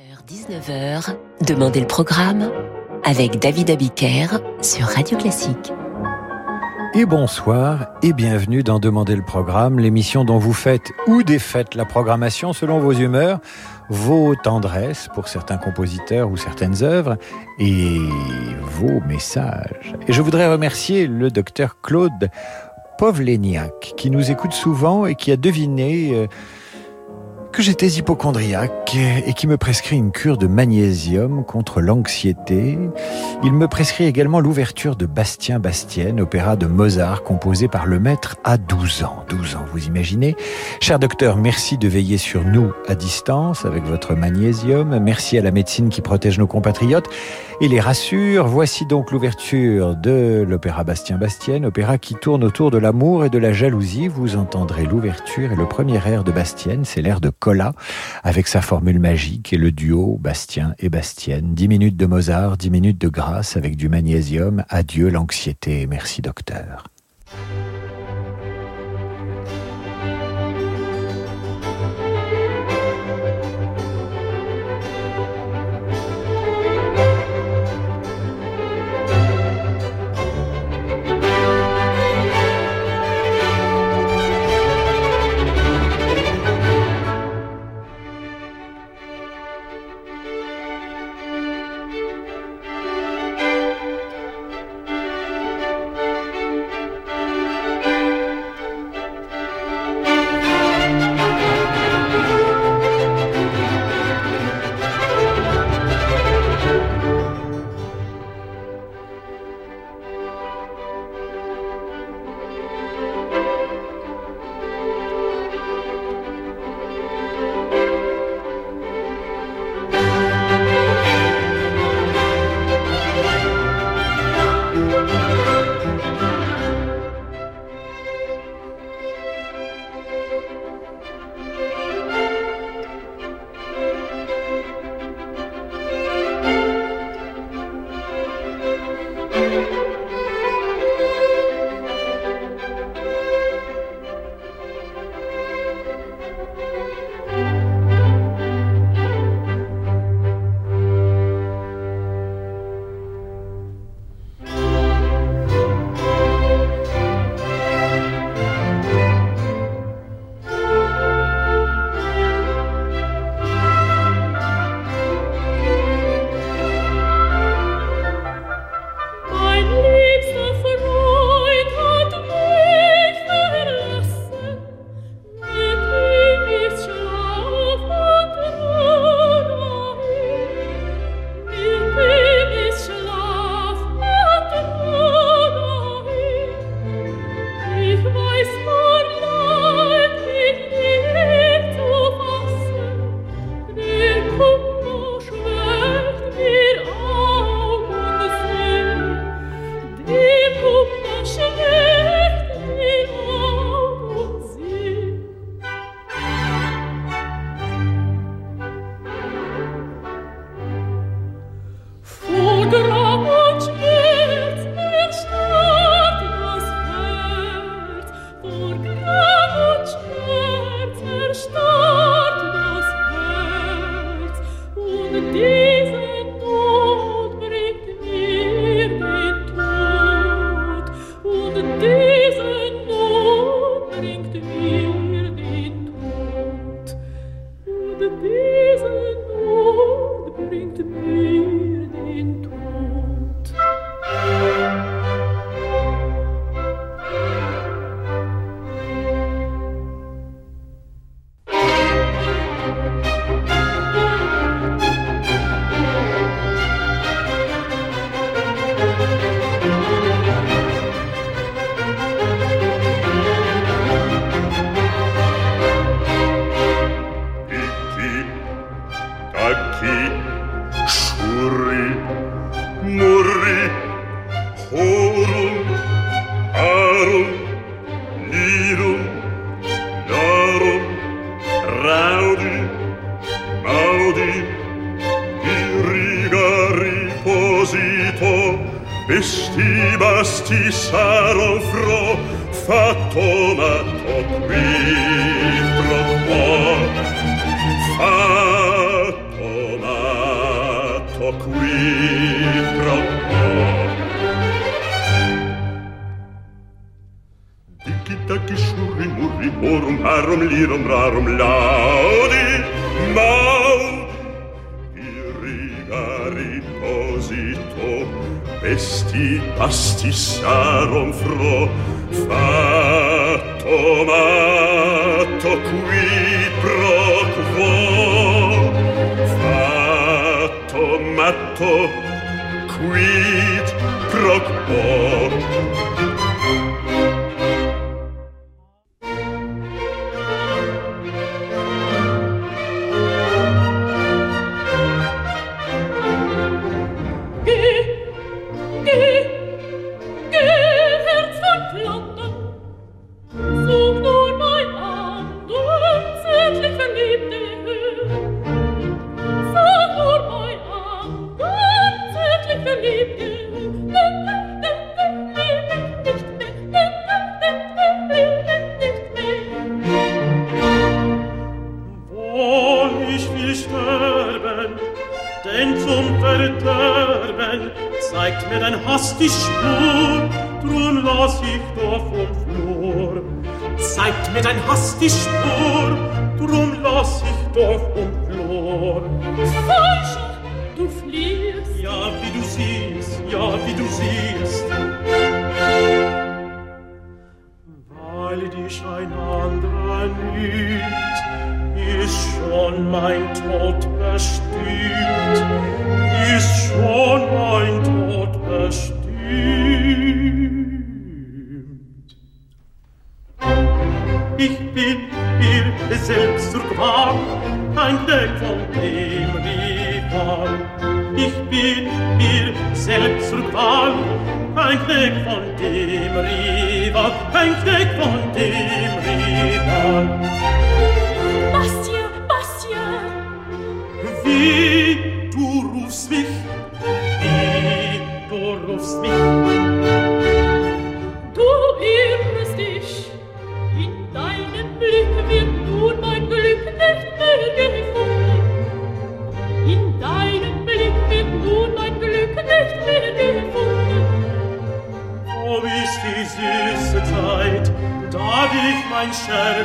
18h-19h, Demandez le programme avec David Abiker sur Radio Classique. Et bonsoir et bienvenue dans Demandez le programme, l'émission dont vous faites ou défaites la programmation selon vos humeurs, vos tendresses pour certains compositeurs ou certaines œuvres et vos messages. Et je voudrais remercier le docteur Claude Povleniak qui nous écoute souvent et qui a deviné... Euh, que j'étais hypochondriaque et qui me prescrit une cure de magnésium contre l'anxiété. Il me prescrit également l'ouverture de Bastien Bastienne, opéra de Mozart composé par le maître à 12 ans. 12 ans, vous imaginez Cher docteur, merci de veiller sur nous à distance avec votre magnésium. Merci à la médecine qui protège nos compatriotes et les rassure. Voici donc l'ouverture de l'opéra Bastien Bastienne, opéra qui tourne autour de l'amour et de la jalousie. Vous entendrez l'ouverture et le premier air de Bastienne, c'est l'air de Cola, avec sa formule magique et le duo Bastien et Bastienne. Dix minutes de Mozart, dix minutes de grâce avec du magnésium. Adieu l'anxiété. Merci docteur. ti sarò fronte was dich darum froh was ich spür, drum lass ich da vom Flur. Zeig mir dein Hass die Spur, drum lass ich Dorf und Flur. Falsch, du fliehst. Ja, wie du siehst, ja, wie du siehst.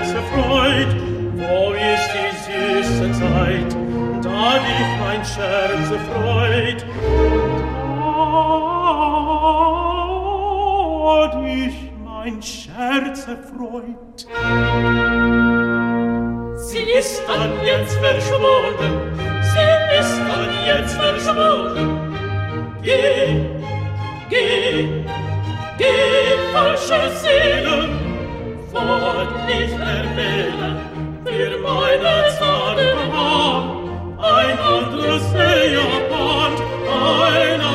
Herze freut, wo ist die süße Zeit, da mein freut, da dich mein Scherz freut. Sie ist dann jetzt verschwunden, sie ist dann jetzt verschwunden, geh, geh, Gott nicht erwählen, für meine Zartheit, ein anderes Seerband, ein anderes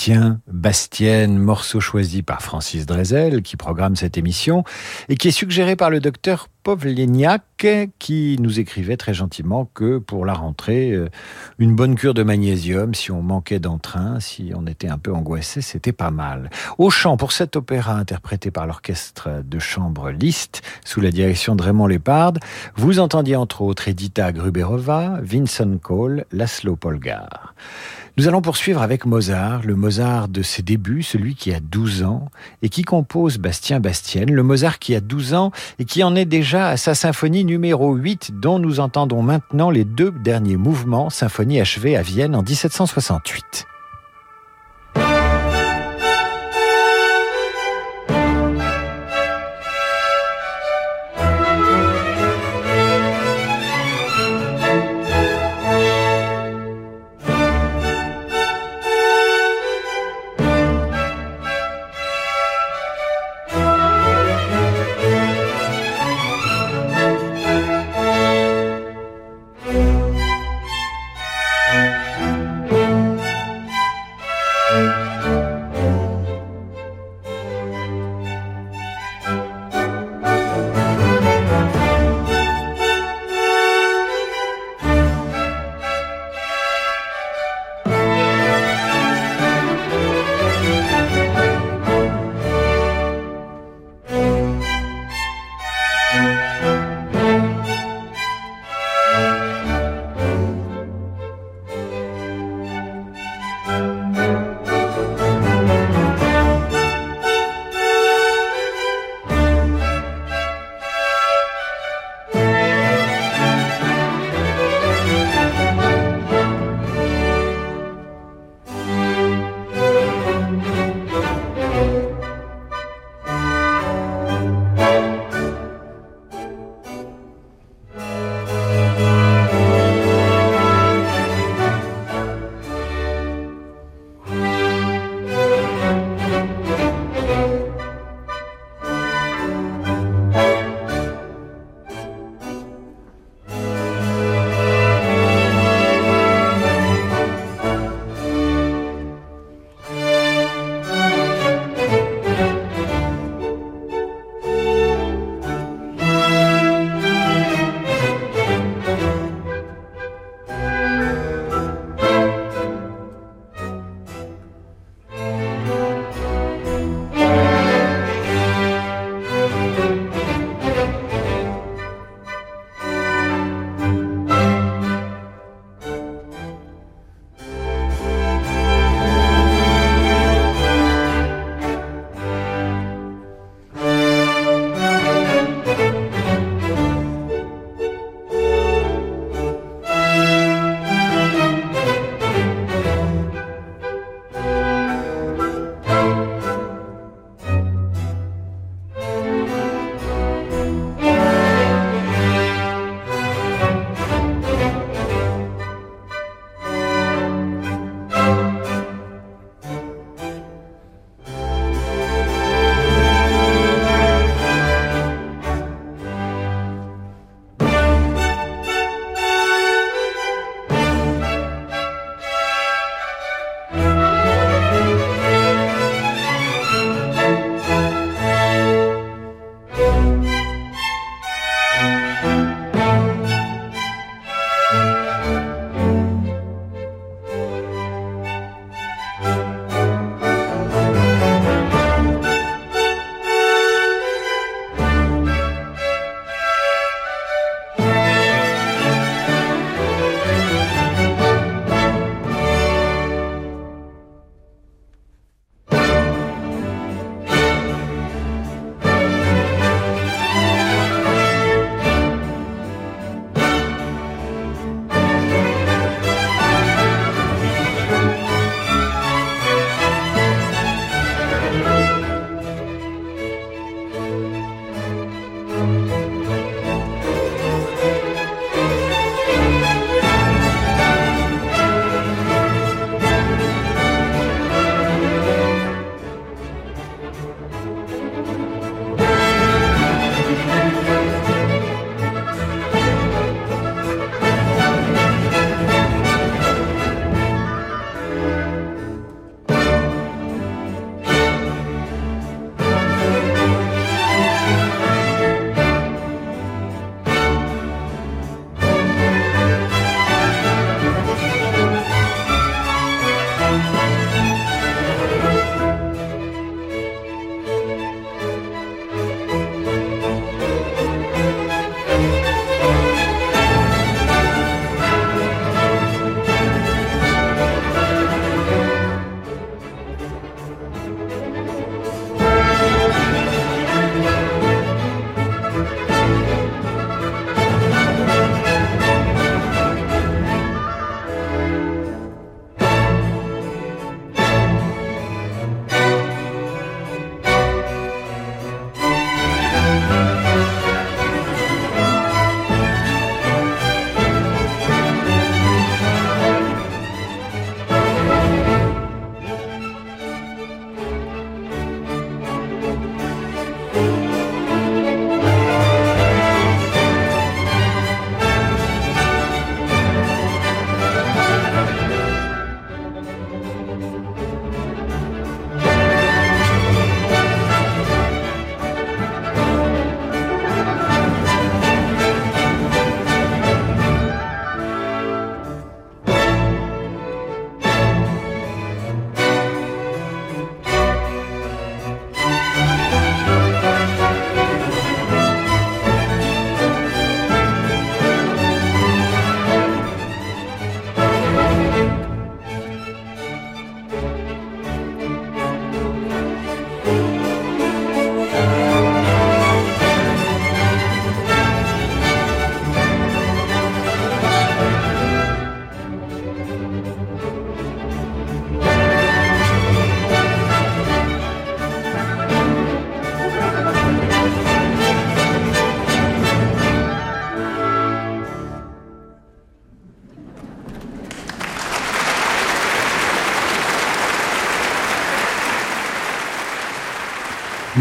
Bastien, Bastienne, morceau choisi par Francis Drezel, qui programme cette émission, et qui est suggéré par le docteur Povleniak, qui nous écrivait très gentiment que pour la rentrée, euh, une bonne cure de magnésium, si on manquait d'entrain, si on était un peu angoissé, c'était pas mal. Au chant, pour cet opéra interprété par l'orchestre de chambre Liszt, sous la direction de Raymond Lépard, vous entendiez entre autres Edita Gruberova, Vincent Cole, Laszlo Polgar. Nous allons poursuivre avec Mozart, le Mozart de ses débuts, celui qui a 12 ans et qui compose Bastien Bastienne, le Mozart qui a 12 ans et qui en est déjà à sa symphonie numéro 8 dont nous entendons maintenant les deux derniers mouvements, symphonie achevée à Vienne en 1768.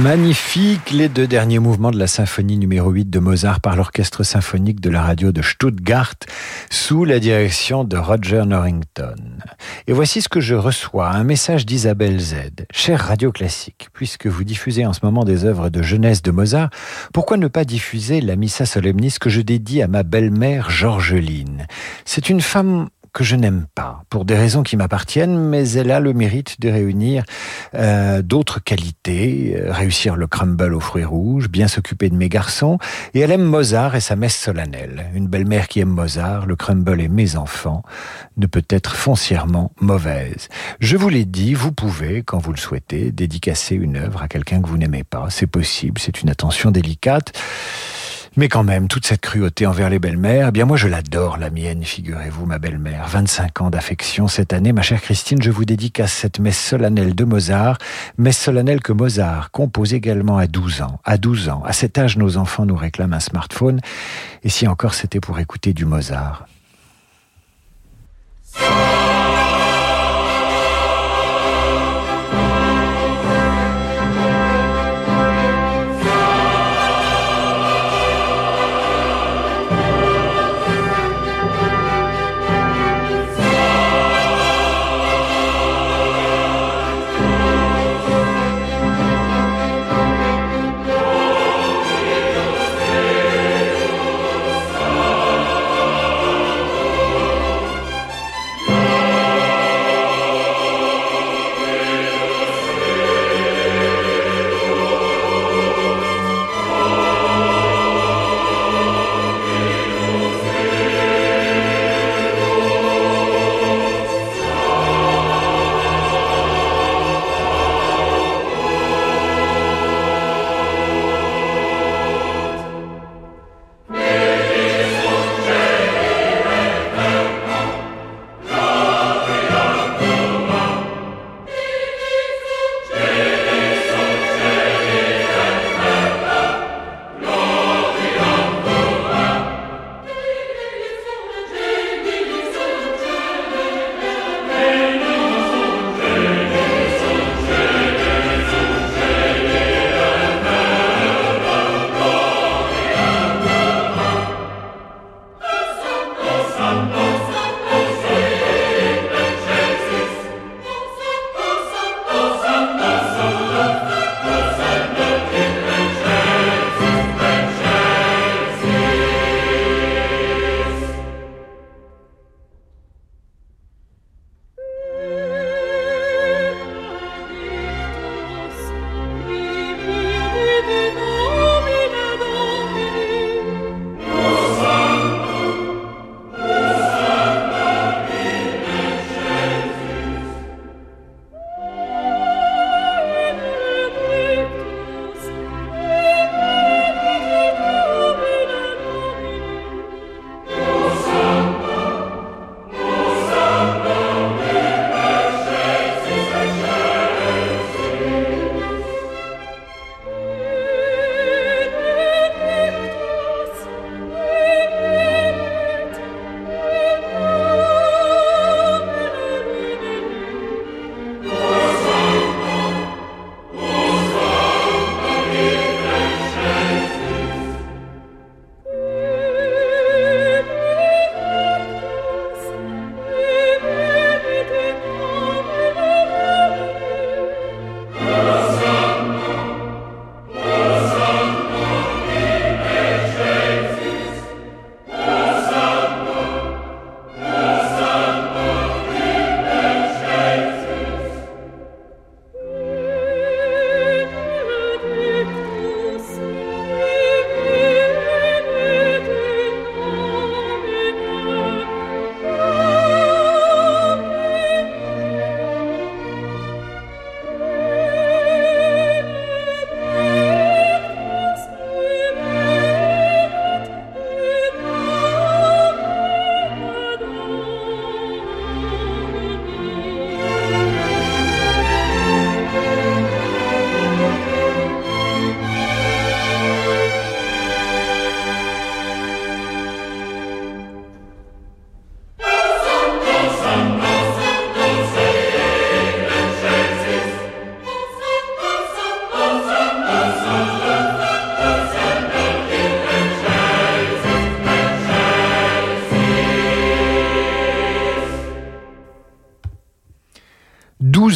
Magnifique, les deux derniers mouvements de la symphonie numéro 8 de Mozart par l'orchestre symphonique de la radio de Stuttgart sous la direction de Roger Norrington. Et voici ce que je reçois, un message d'Isabelle Z. Cher Radio Classique, puisque vous diffusez en ce moment des œuvres de jeunesse de Mozart, pourquoi ne pas diffuser la Missa Solemnis que je dédie à ma belle-mère Georgeline? C'est une femme que je n'aime pas, pour des raisons qui m'appartiennent, mais elle a le mérite de réunir euh, d'autres qualités, euh, réussir le crumble aux fruits rouges, bien s'occuper de mes garçons, et elle aime Mozart et sa messe solennelle. Une belle-mère qui aime Mozart, le crumble et mes enfants, ne peut être foncièrement mauvaise. Je vous l'ai dit, vous pouvez, quand vous le souhaitez, dédicacer une œuvre à quelqu'un que vous n'aimez pas. C'est possible, c'est une attention délicate. Mais quand même, toute cette cruauté envers les belles-mères, eh bien moi je l'adore, la mienne, figurez-vous, ma belle-mère. 25 ans d'affection cette année, ma chère Christine, je vous dédicace cette messe solennelle de Mozart, messe solennelle que Mozart compose également à 12 ans. À 12 ans, à cet âge, nos enfants nous réclament un smartphone, et si encore c'était pour écouter du Mozart.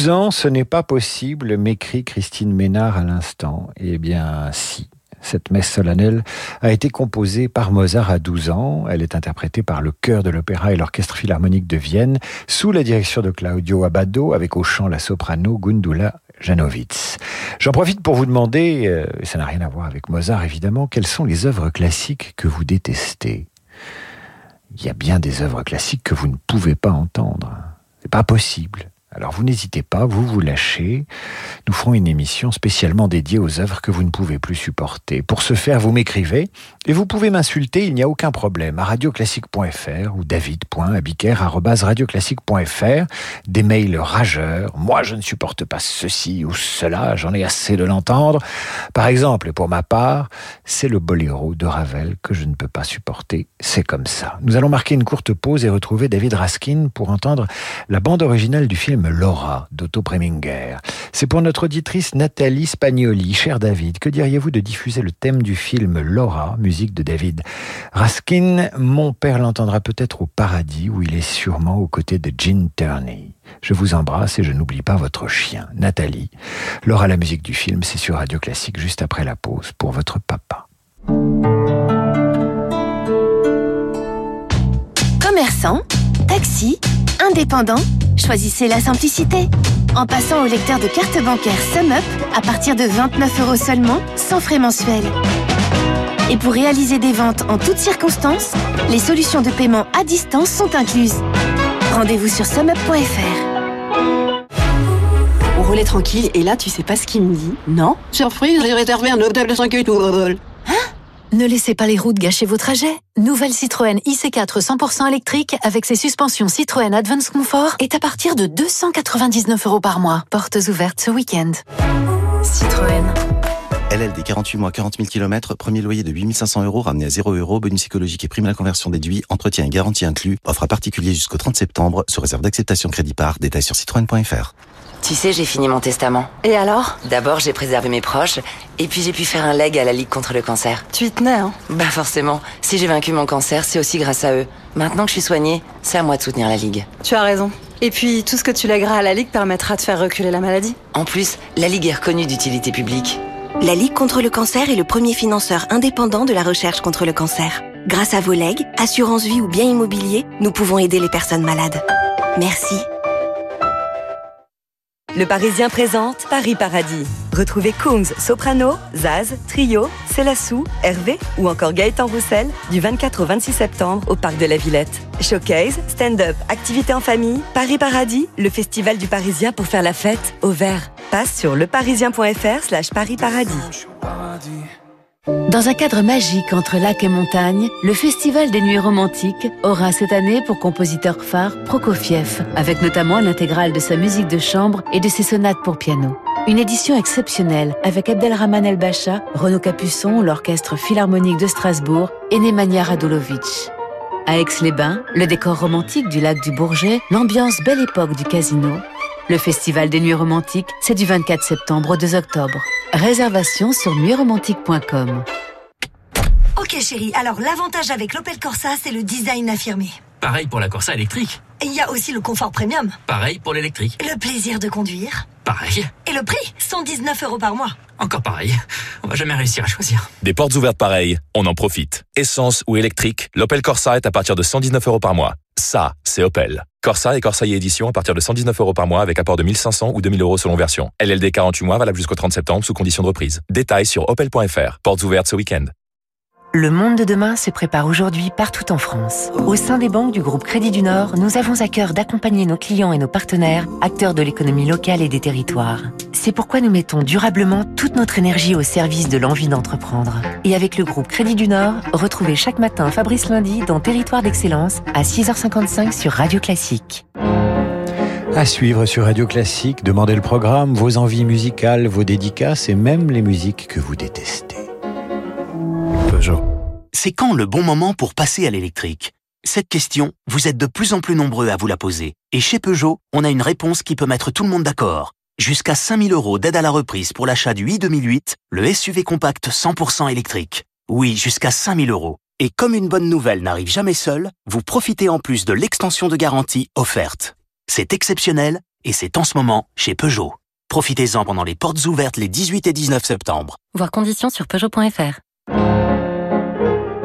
12 ans, ce n'est pas possible, m'écrit Christine Ménard à l'instant. Eh bien, si. Cette messe solennelle a été composée par Mozart à 12 ans. Elle est interprétée par le chœur de l'Opéra et l'Orchestre Philharmonique de Vienne, sous la direction de Claudio Abbado, avec au chant la soprano Gundula Janowitz. J'en profite pour vous demander, euh, et ça n'a rien à voir avec Mozart évidemment, quelles sont les œuvres classiques que vous détestez? Il y a bien des œuvres classiques que vous ne pouvez pas entendre. C'est pas possible. Alors vous n'hésitez pas, vous vous lâchez. Nous ferons une émission spécialement dédiée aux œuvres que vous ne pouvez plus supporter. Pour ce faire, vous m'écrivez et vous pouvez m'insulter, il n'y a aucun problème, à radioclassique.fr ou david.abiker.radioclassique.fr. Des mails rageurs. Moi, je ne supporte pas ceci ou cela, j'en ai assez de l'entendre. Par exemple, pour ma part, c'est le boléro de Ravel que je ne peux pas supporter. C'est comme ça. Nous allons marquer une courte pause et retrouver David Raskin pour entendre la bande originale du film Laura d'Otto Preminger. C'est pour notre auditrice Nathalie Spagnoli. Cher David, que diriez-vous de diffuser le thème du film Laura, musique de David Raskin? Mon père l'entendra peut-être au paradis où il est sûrement aux côtés de Gene Turney. Je vous embrasse et je n'oublie pas votre chien, Nathalie. Laura, la musique du film, c'est sur Radio Classique juste après la pause pour votre papa. Commerçant, taxi, indépendant, choisissez la simplicité. En passant au lecteur de carte bancaire SumUp à partir de 29 euros seulement, sans frais mensuels. Et pour réaliser des ventes en toutes circonstances, les solutions de paiement à distance sont incluses. Rendez-vous sur sumup.fr. On roulait tranquille et là, tu sais pas ce qu'il me dit Non? Surprise, j'ai réservé un hôtel de 5 étoiles. Ne laissez pas les routes gâcher vos trajets. Nouvelle Citroën IC4 100% électrique avec ses suspensions Citroën Advance Comfort est à partir de 299 euros par mois. Portes ouvertes ce week-end. Citroën. LLD 48 mois, 40 000 km, premier loyer de 8500 euros ramené à 0 euros, bonus psychologique et prime à la conversion déduit, entretien et garantie inclus, offre à particulier jusqu'au 30 septembre, sous réserve d'acceptation crédit par, détail sur citroën.fr. Tu sais, j'ai fini mon testament. Et alors? D'abord, j'ai préservé mes proches, et puis j'ai pu faire un leg à la Ligue contre le cancer. Tu y tenais, hein? Bah forcément, si j'ai vaincu mon cancer, c'est aussi grâce à eux. Maintenant que je suis soignée, c'est à moi de soutenir la Ligue. Tu as raison. Et puis, tout ce que tu lègueras à la Ligue permettra de faire reculer la maladie? En plus, la Ligue est reconnue d'utilité publique. La Ligue contre le cancer est le premier financeur indépendant de la recherche contre le cancer. Grâce à vos legs, assurance vie ou bien immobilier, nous pouvons aider les personnes malades. Merci. Le Parisien présente Paris Paradis. Retrouvez Kungs, Soprano, Zaz, Trio, Célassou, Hervé ou encore Gaëtan Roussel du 24 au 26 septembre au Parc de la Villette. Showcase, stand-up, activités en famille, Paris Paradis, le festival du Parisien pour faire la fête au vert. Passe sur leparisien.fr slash Paris Paradis. Dans un cadre magique entre lac et montagne, le Festival des Nuits Romantiques aura cette année pour compositeur phare Prokofiev, avec notamment l'intégrale de sa musique de chambre et de ses sonates pour piano. Une édition exceptionnelle avec Abdelrahman El Bacha, Renaud Capuçon, l'Orchestre Philharmonique de Strasbourg et Nemanja Radulovic. À Aix-les-Bains, le décor romantique du lac du Bourget, l'ambiance belle époque du casino. Le Festival des Nuits Romantiques, c'est du 24 septembre au 2 octobre. Réservation sur nuitsromantiques.com. Ok chérie, alors l'avantage avec l'Opel Corsa, c'est le design affirmé. Pareil pour la Corsa électrique. Et il y a aussi le confort premium. Pareil pour l'électrique. Le plaisir de conduire. Pareil. Et le prix 119 euros par mois. Encore pareil. On va jamais réussir à choisir. Des portes ouvertes pareilles, on en profite. Essence ou électrique, l'Opel Corsa est à partir de 119 euros par mois. Ça, c'est Opel. Corsa et Corsa e Edition à partir de 119 euros par mois avec apport de 1500 ou 2000 euros selon version. LLD 48 mois valable jusqu'au 30 septembre sous condition de reprise. Détails sur opel.fr. Portes ouvertes ce week-end. Le monde de demain se prépare aujourd'hui partout en France. Au sein des banques du groupe Crédit du Nord, nous avons à cœur d'accompagner nos clients et nos partenaires, acteurs de l'économie locale et des territoires. C'est pourquoi nous mettons durablement toute notre énergie au service de l'envie d'entreprendre. Et avec le groupe Crédit du Nord, retrouvez chaque matin Fabrice Lundi dans Territoire d'Excellence à 6h55 sur Radio Classique. À suivre sur Radio Classique, demandez le programme, vos envies musicales, vos dédicaces et même les musiques que vous détestez. C'est quand le bon moment pour passer à l'électrique? Cette question, vous êtes de plus en plus nombreux à vous la poser. Et chez Peugeot, on a une réponse qui peut mettre tout le monde d'accord. Jusqu'à 5000 euros d'aide à la reprise pour l'achat du i 2008, le SUV compact 100% électrique. Oui, jusqu'à 5000 euros. Et comme une bonne nouvelle n'arrive jamais seule, vous profitez en plus de l'extension de garantie offerte. C'est exceptionnel Et c'est en ce moment chez Peugeot. Profitez-en pendant les portes ouvertes les 18 et 19 septembre. Voir conditions sur Peugeot.fr.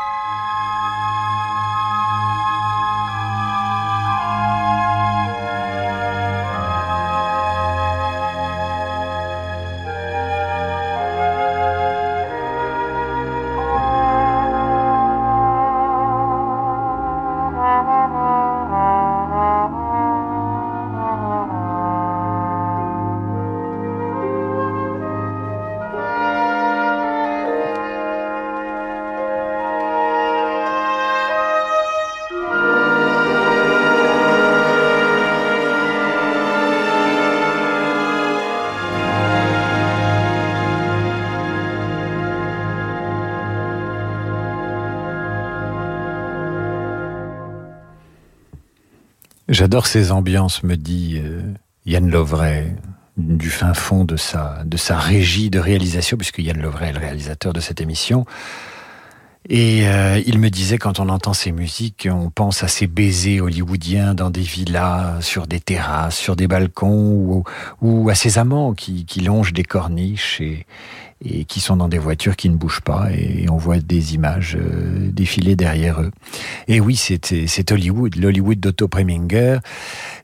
Música J'adore ces ambiances, me dit euh, Yann Lovray, du fin fond de sa, régie de réalisation, puisque Yann Lovray est le réalisateur de cette émission. Et euh, il me disait, quand on entend ces musiques, on pense à ces baisers hollywoodiens dans des villas, sur des terrasses, sur des balcons, ou, ou à ces amants qui, qui longent des corniches et, et qui sont dans des voitures qui ne bougent pas et on voit des images euh, défiler derrière eux. Et oui, c'est Hollywood, l'Hollywood d'Otto Preminger.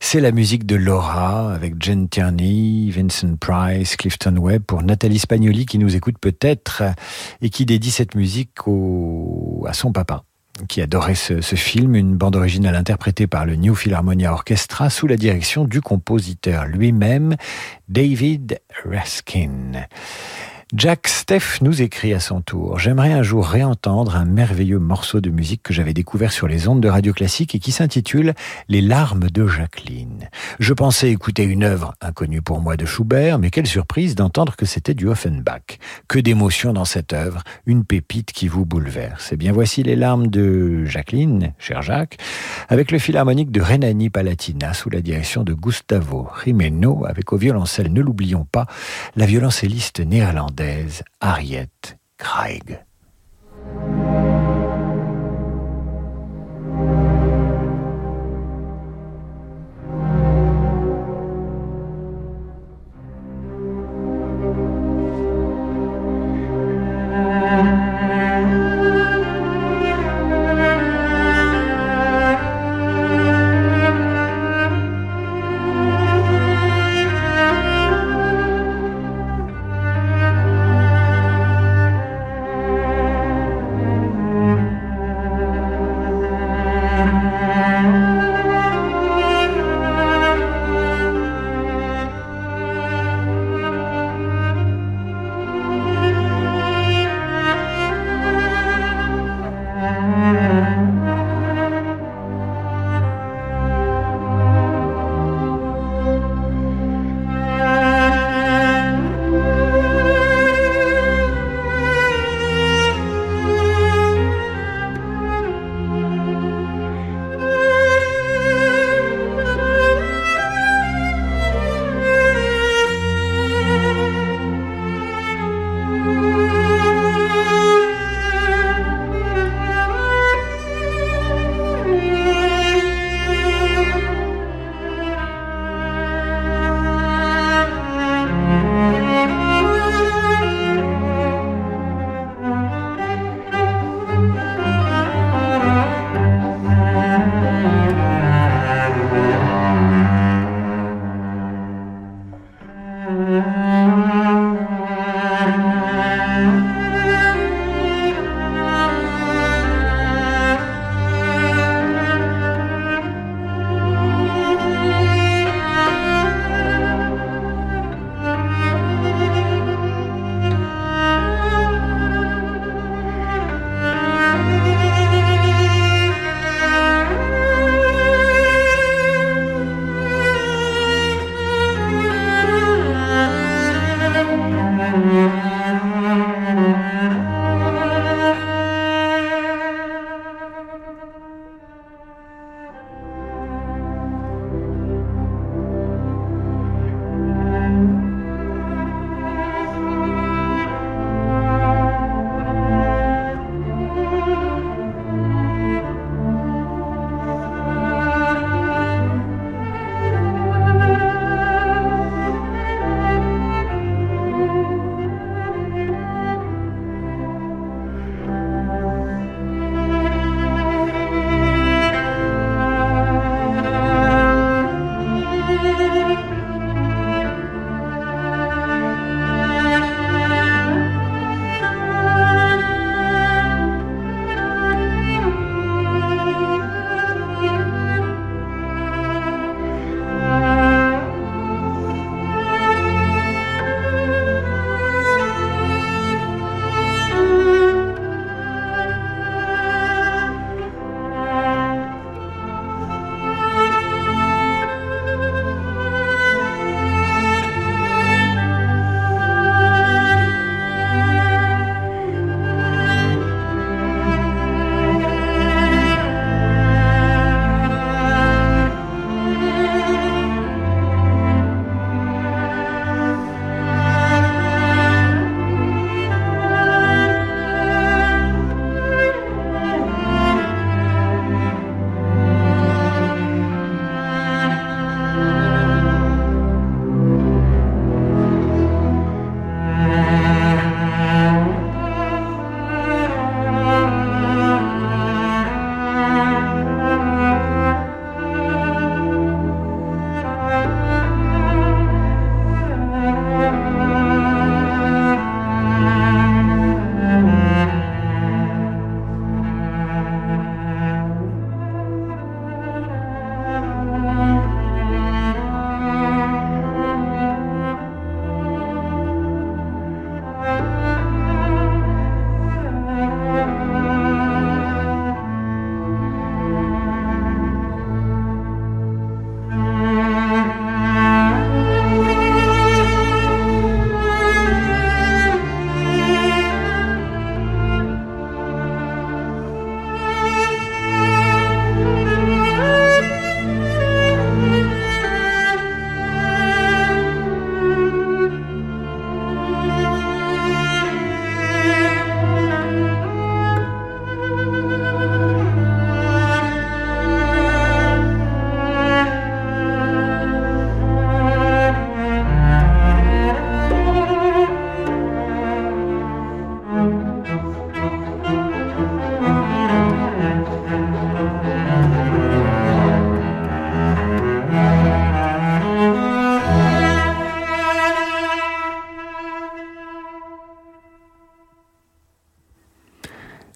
C'est la musique de Laura avec Jen Tierney, Vincent Price, Clifton Webb pour Nathalie Spagnoli qui nous écoute peut-être et qui dédie cette musique à son papa qui adorait ce, ce, film, une bande originale interprétée par le New Philharmonia Orchestra sous la direction du compositeur lui-même, David Raskin. Jack Steff nous écrit à son tour J'aimerais un jour réentendre un merveilleux morceau de musique que j'avais découvert sur les ondes de radio classique et qui s'intitule Les larmes de Jacqueline. Je pensais écouter une œuvre inconnue pour moi de Schubert, mais quelle surprise d'entendre que c'était du Offenbach. Que d'émotion dans cette œuvre, une pépite qui vous bouleverse. Eh bien voici les larmes de Jacqueline, cher Jacques, avec le philharmonique de Rhénanie-Palatina sous la direction de Gustavo Rimeno, avec au violoncelle, ne l'oublions pas, la violoncelliste néerlandaise Harriet Craig.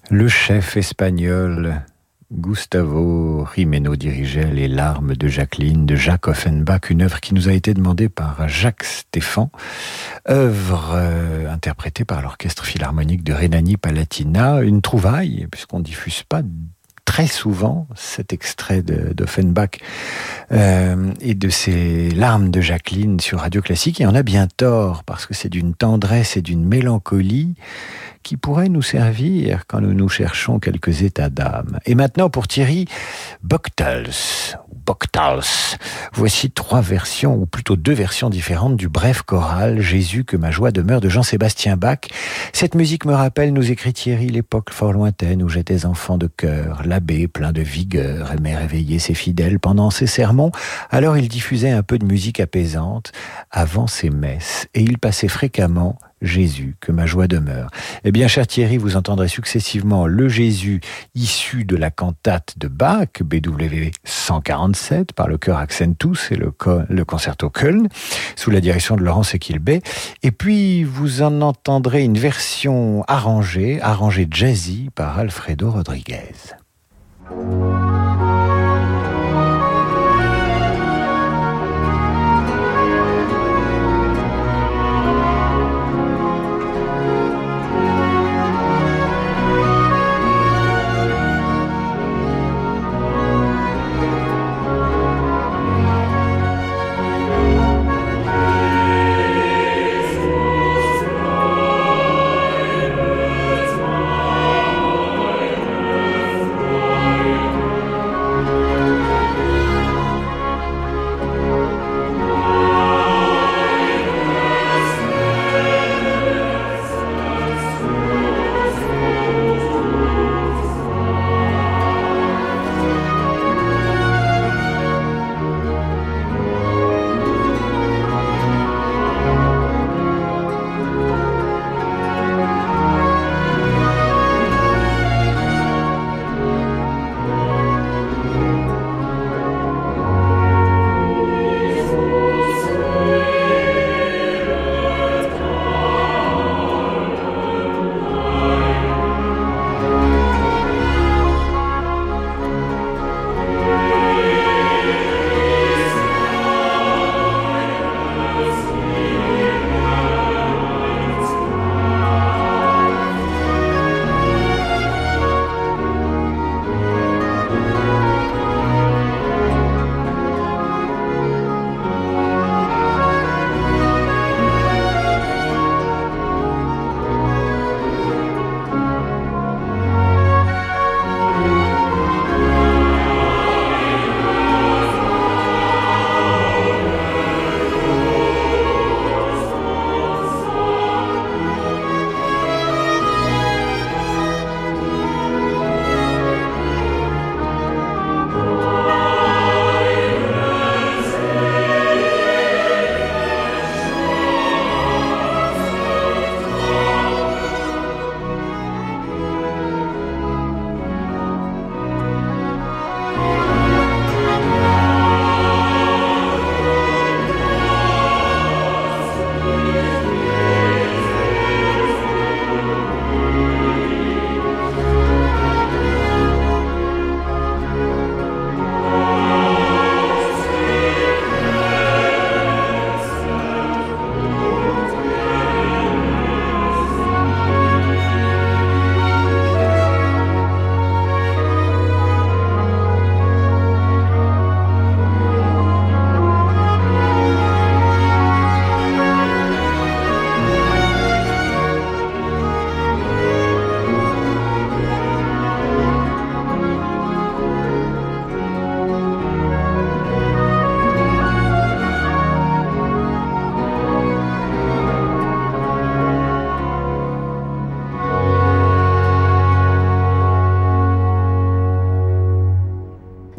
Le chef espagnol Gustavo Rimeno dirigeait Les larmes de Jacqueline de Jacques Offenbach, une œuvre qui nous a été demandée par Jacques Stéphan, œuvre euh, interprétée par l'Orchestre Philharmonique de Rhénanie-Palatina, une trouvaille, puisqu'on diffuse pas très souvent cet extrait d'Offenbach euh, et de ces larmes de Jacqueline sur Radio Classique. Et on a bien tort, parce que c'est d'une tendresse et d'une mélancolie qui pourrait nous servir quand nous nous cherchons quelques états d'âme. Et maintenant pour Thierry Bochtals, Voici trois versions, ou plutôt deux versions différentes du bref choral Jésus que ma joie demeure de Jean-Sébastien Bach. Cette musique me rappelle, nous écrit Thierry, l'époque fort lointaine où j'étais enfant de cœur, l'abbé plein de vigueur aimait réveiller ses fidèles pendant ses sermons, alors il diffusait un peu de musique apaisante avant ses messes, et il passait fréquemment Jésus, que ma joie demeure. Eh bien, cher Thierry, vous entendrez successivement le Jésus issu de la cantate de Bach, BW 147, par le chœur Accentus et le, le concerto Köln, sous la direction de Laurence Equilbé. Et puis, vous en entendrez une version arrangée, arrangée jazzy par Alfredo Rodriguez.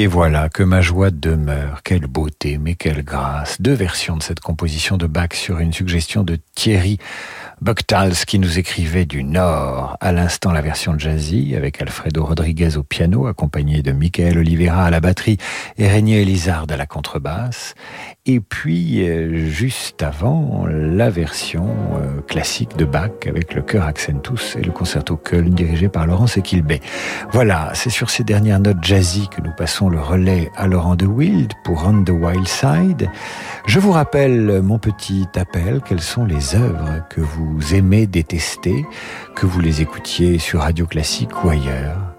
Et voilà que ma joie demeure. Quelle beauté, mais quelle grâce. Deux versions de cette composition de Bach sur une suggestion de Thierry Buchtals qui nous écrivait du Nord. À l'instant, la version jazzy avec Alfredo Rodriguez au piano, accompagné de Michael Oliveira à la batterie et Régnier Elizard à la contrebasse. Et puis, euh, juste avant, la version euh, classique de Bach avec le chœur Accentus et le concerto Köln dirigé par Laurence Equilbé. Voilà, c'est sur ces dernières notes jazzy que nous passons le relais à Laurent de Wild pour On the Wild Side. Je vous rappelle mon petit appel, quelles sont les œuvres que vous aimez détester, que vous les écoutiez sur Radio Classique ou ailleurs,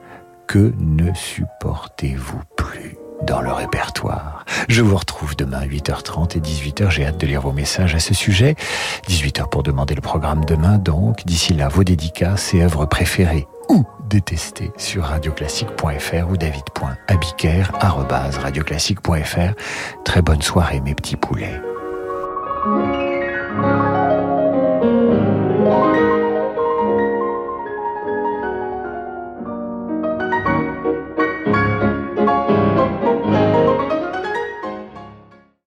que ne supportez-vous plus dans le répertoire? Je vous retrouve demain 8h30 et 18h. J'ai hâte de lire vos messages à ce sujet. 18h pour demander le programme demain donc. D'ici là, vos dédicaces et œuvres préférées ou détestées sur radioclassique.fr ou david.abiker.radioclassique.fr. Très bonne soirée mes petits poulets.